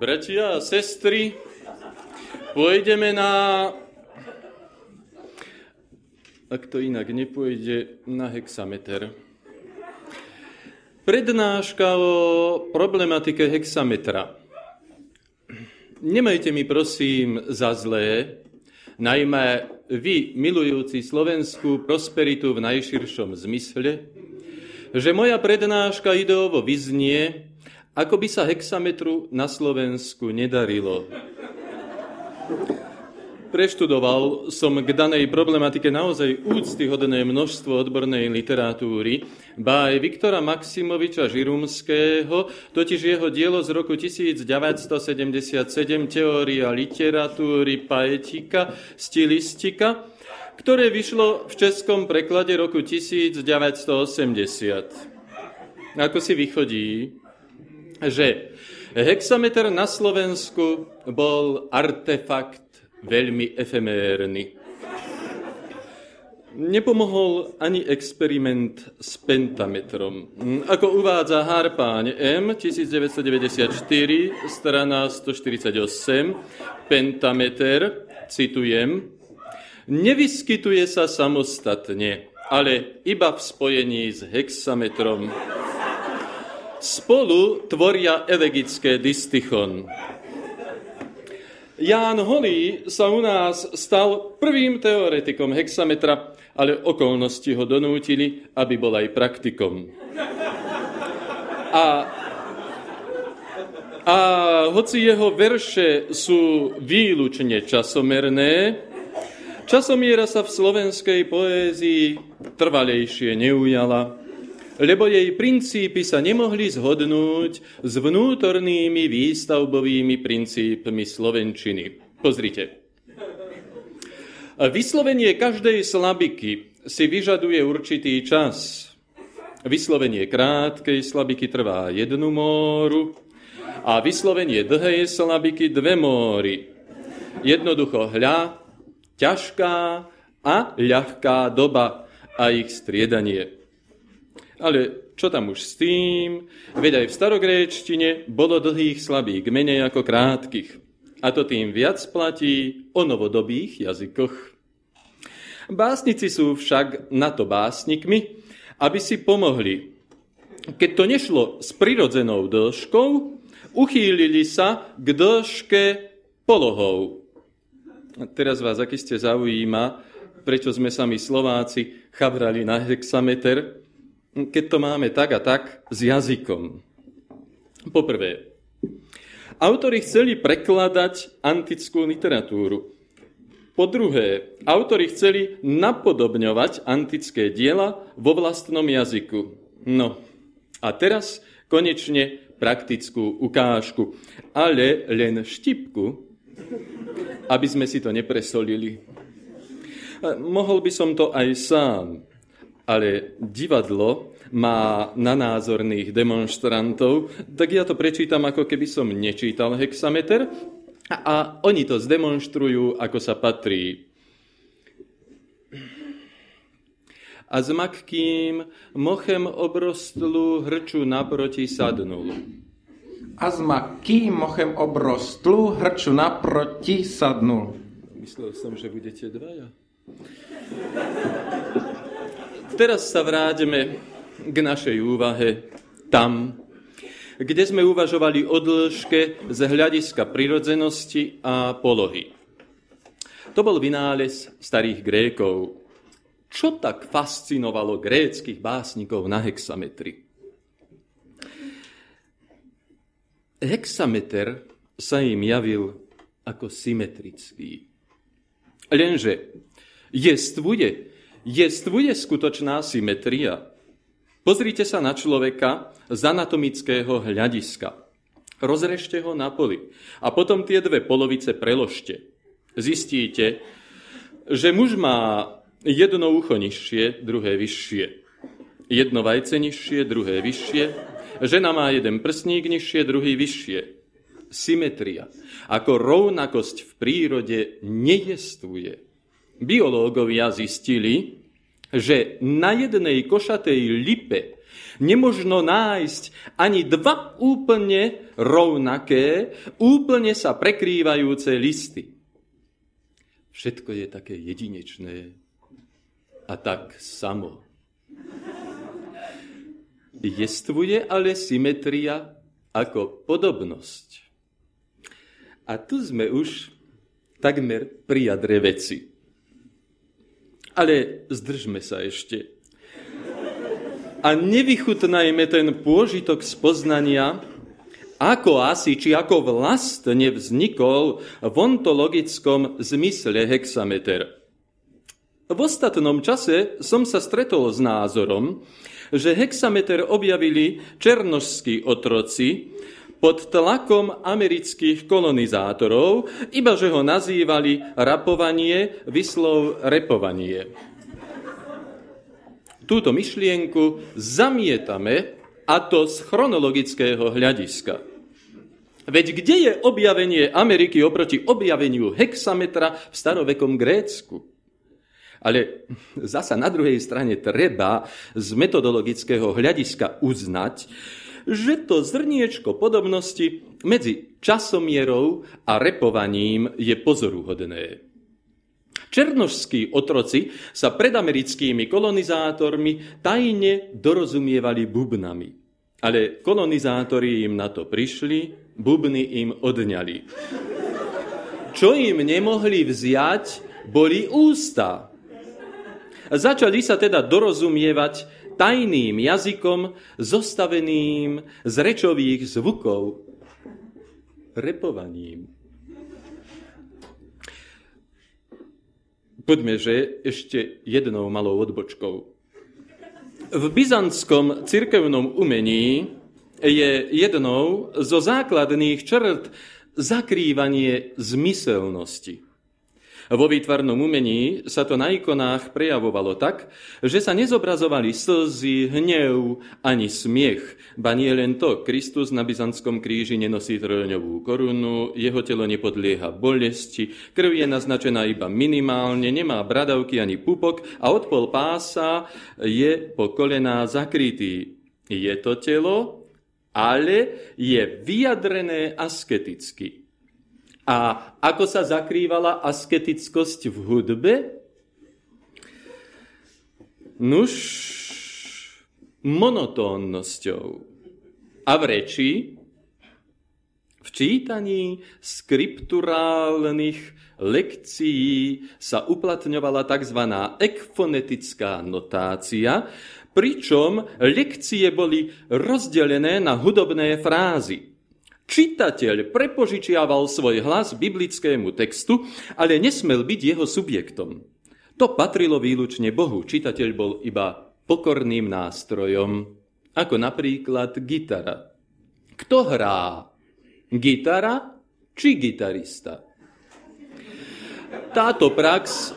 Bratia a sestry, pôjdeme na... Ak to inak nepôjde, na hexameter. Prednáška o problematike hexametra. Nemajte mi prosím za zlé, najmä vy, milujúci slovenskú prosperitu v najširšom zmysle, že moja prednáška ideovo vyznie, ako by sa hexametru na Slovensku nedarilo. Preštudoval som k danej problematike naozaj úctyhodné množstvo odbornej literatúry, ba aj Viktora Maximoviča Žirumského, totiž jeho dielo z roku 1977 Teória literatúry, paetika, stilistika, ktoré vyšlo v českom preklade roku 1980. Ako si vychodí, že hexameter na Slovensku bol artefakt veľmi efemérny. Nepomohol ani experiment s pentametrom. Ako uvádza Harpáň M 1994, strana 148, pentameter, citujem, nevyskytuje sa samostatne, ale iba v spojení s hexametrom. Spolu tvoria elegické distichon. Ján Holý sa u nás stal prvým teoretikom hexametra, ale okolnosti ho donútili, aby bol aj praktikom. A, a hoci jeho verše sú výlučne časomerné, časomiera sa v slovenskej poézii trvalejšie neujala lebo jej princípy sa nemohli zhodnúť s vnútornými výstavbovými princípmi Slovenčiny. Pozrite. Vyslovenie každej slabiky si vyžaduje určitý čas. Vyslovenie krátkej slabiky trvá jednu móru a vyslovenie dlhej slabiky dve móry. Jednoducho hľa, ťažká a ľahká doba a ich striedanie. Ale čo tam už s tým? Veď aj v starogréčtine bolo dlhých slabých menej ako krátkych. A to tým viac platí o novodobých jazykoch. Básnici sú však na to básnikmi, aby si pomohli. Keď to nešlo s prirodzenou dĺžkou, uchýlili sa k dĺžke polohou. A teraz vás, aký ste zaujíma, prečo sme sami Slováci chavrali na hexameter, keď to máme tak a tak s jazykom. Poprvé, autori chceli prekladať antickú literatúru. Po druhé, autori chceli napodobňovať antické diela vo vlastnom jazyku. No, a teraz konečne praktickú ukážku, ale len štipku, aby sme si to nepresolili. Mohol by som to aj sám, ale divadlo má na názorných demonstrantov, tak ja to prečítam, ako keby som nečítal hexameter a, a oni to zdemonstrujú, ako sa patrí. A s makkým mochem obrostlu hrču naproti sadnul. A s makkým mochem obrostlu hrču naproti sadnul. Myslel som, že budete dvaja. Teraz sa vráťme k našej úvahe tam, kde sme uvažovali o dĺžke z hľadiska prirodzenosti a polohy. To bol vynález starých Grékov. Čo tak fascinovalo gréckých básnikov na hexametri? Hexameter sa im javil ako symetrický. Lenže jestvuje Jestvuje skutočná symetria. Pozrite sa na človeka z anatomického hľadiska. Rozrežte ho na poli a potom tie dve polovice preložte. Zistíte, že muž má jedno ucho nižšie, druhé vyššie. Jedno vajce nižšie, druhé vyššie. Žena má jeden prsník nižšie, druhý vyššie. Symetria. Ako rovnakosť v prírode nejestvuje. Biológovia zistili, že na jednej košatej lipe Nemožno nájsť ani dva úplne rovnaké, úplne sa prekrývajúce listy. Všetko je také jedinečné a tak samo. Jestvuje ale symetria ako podobnosť. A tu sme už takmer pri jadre veci. Ale zdržme sa ešte. A nevychutnajme ten pôžitok spoznania, ako asi či ako vlastne vznikol v ontologickom zmysle hexameter. V ostatnom čase som sa stretol s názorom, že hexameter objavili černožskí otroci pod tlakom amerických kolonizátorov, iba že ho nazývali rapovanie, vyslov repovanie. Túto myšlienku zamietame, a to z chronologického hľadiska. Veď kde je objavenie Ameriky oproti objaveniu hexametra v starovekom Grécku? Ale zasa na druhej strane treba z metodologického hľadiska uznať, že to zrniečko podobnosti medzi časomierou a repovaním je pozoruhodné. Černožskí otroci sa pred americkými kolonizátormi tajne dorozumievali bubnami. Ale kolonizátori im na to prišli, bubny im odňali. Čo im nemohli vziať, boli ústa. Začali sa teda dorozumievať tajným jazykom zostaveným z rečových zvukov, repovaním. Poďme, že ešte jednou malou odbočkou. V byzantskom cirkevnom umení je jednou zo základných črt zakrývanie zmyselnosti. Vo výtvarnom umení sa to na ikonách prejavovalo tak, že sa nezobrazovali slzy, hnev ani smiech. Ba nie len to, Kristus na Byzantskom kríži nenosí trojňovú korunu, jeho telo nepodlieha bolesti, krv je naznačená iba minimálne, nemá bradavky ani pupok a odpol pása je po kolená zakrytý. Je to telo, ale je vyjadrené asketicky. A ako sa zakrývala asketickosť v hudbe? Nuž, monotónnosťou. A v reči, v čítaní skripturálnych lekcií sa uplatňovala tzv. ekfonetická notácia, pričom lekcie boli rozdelené na hudobné frázy. Čitateľ prepožičiaval svoj hlas biblickému textu, ale nesmel byť jeho subjektom. To patrilo výlučne Bohu. Čitateľ bol iba pokorným nástrojom, ako napríklad gitara. Kto hrá? Gitara či gitarista? Táto prax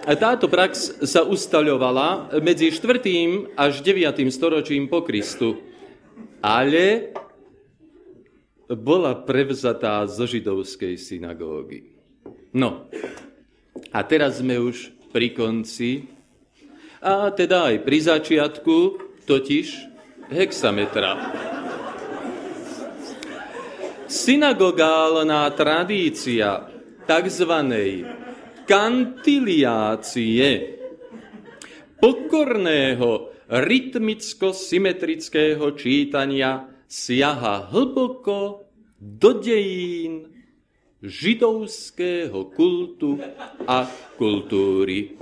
táto prax sa ustaľovala medzi 4. až 9. storočím po Kristu. Ale bola prevzatá zo židovskej synagógy. No, a teraz sme už pri konci, a teda aj pri začiatku, totiž hexametra. Synagogálna tradícia tzv. kantiliácie pokorného rytmicko-symetrického čítania siaha hlboko do dejín židovského kultu a kultúry.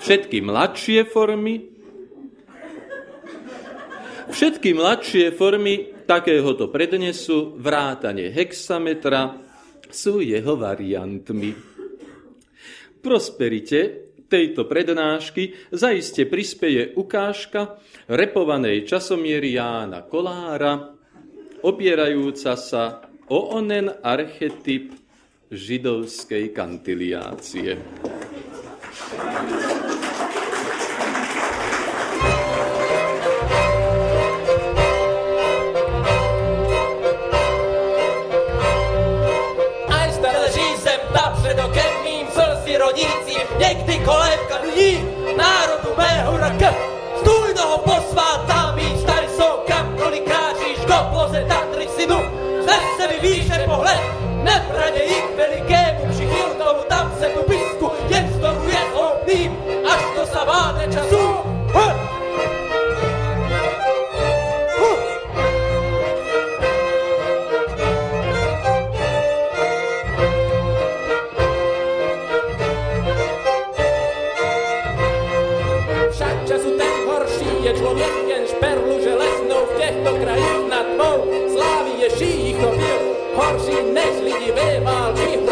Všetky mladšie formy Všetky mladšie formy takéhoto prednesu, vrátane hexametra, sú jeho variantmi. Prosperite tejto prednášky zaiste prispeje ukážka repovanej časomiery Jána Kolára, opierajúca sa o onen archetyp židovskej kantiliácie. Oksi mesli di beba al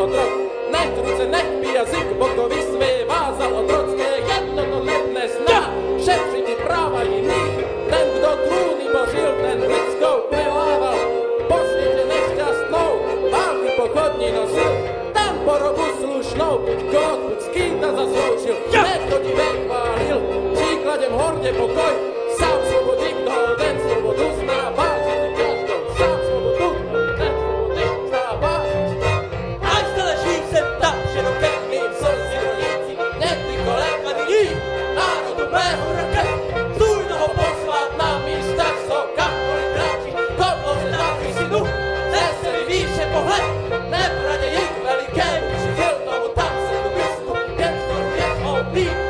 otrok. Nech ruce, nech by jazyk bokovi své vázal otrocké, jedno to lepne sna. Šetřiti práva jiných, ten, kdo trůny božil, ten lidskou prelával. Po světě nešťastnou, války pochodní nosil, tam po robu slušnou, kdo odkud skýta zasloužil. Nech to ti chválil, příkladem hordě pokoj, 你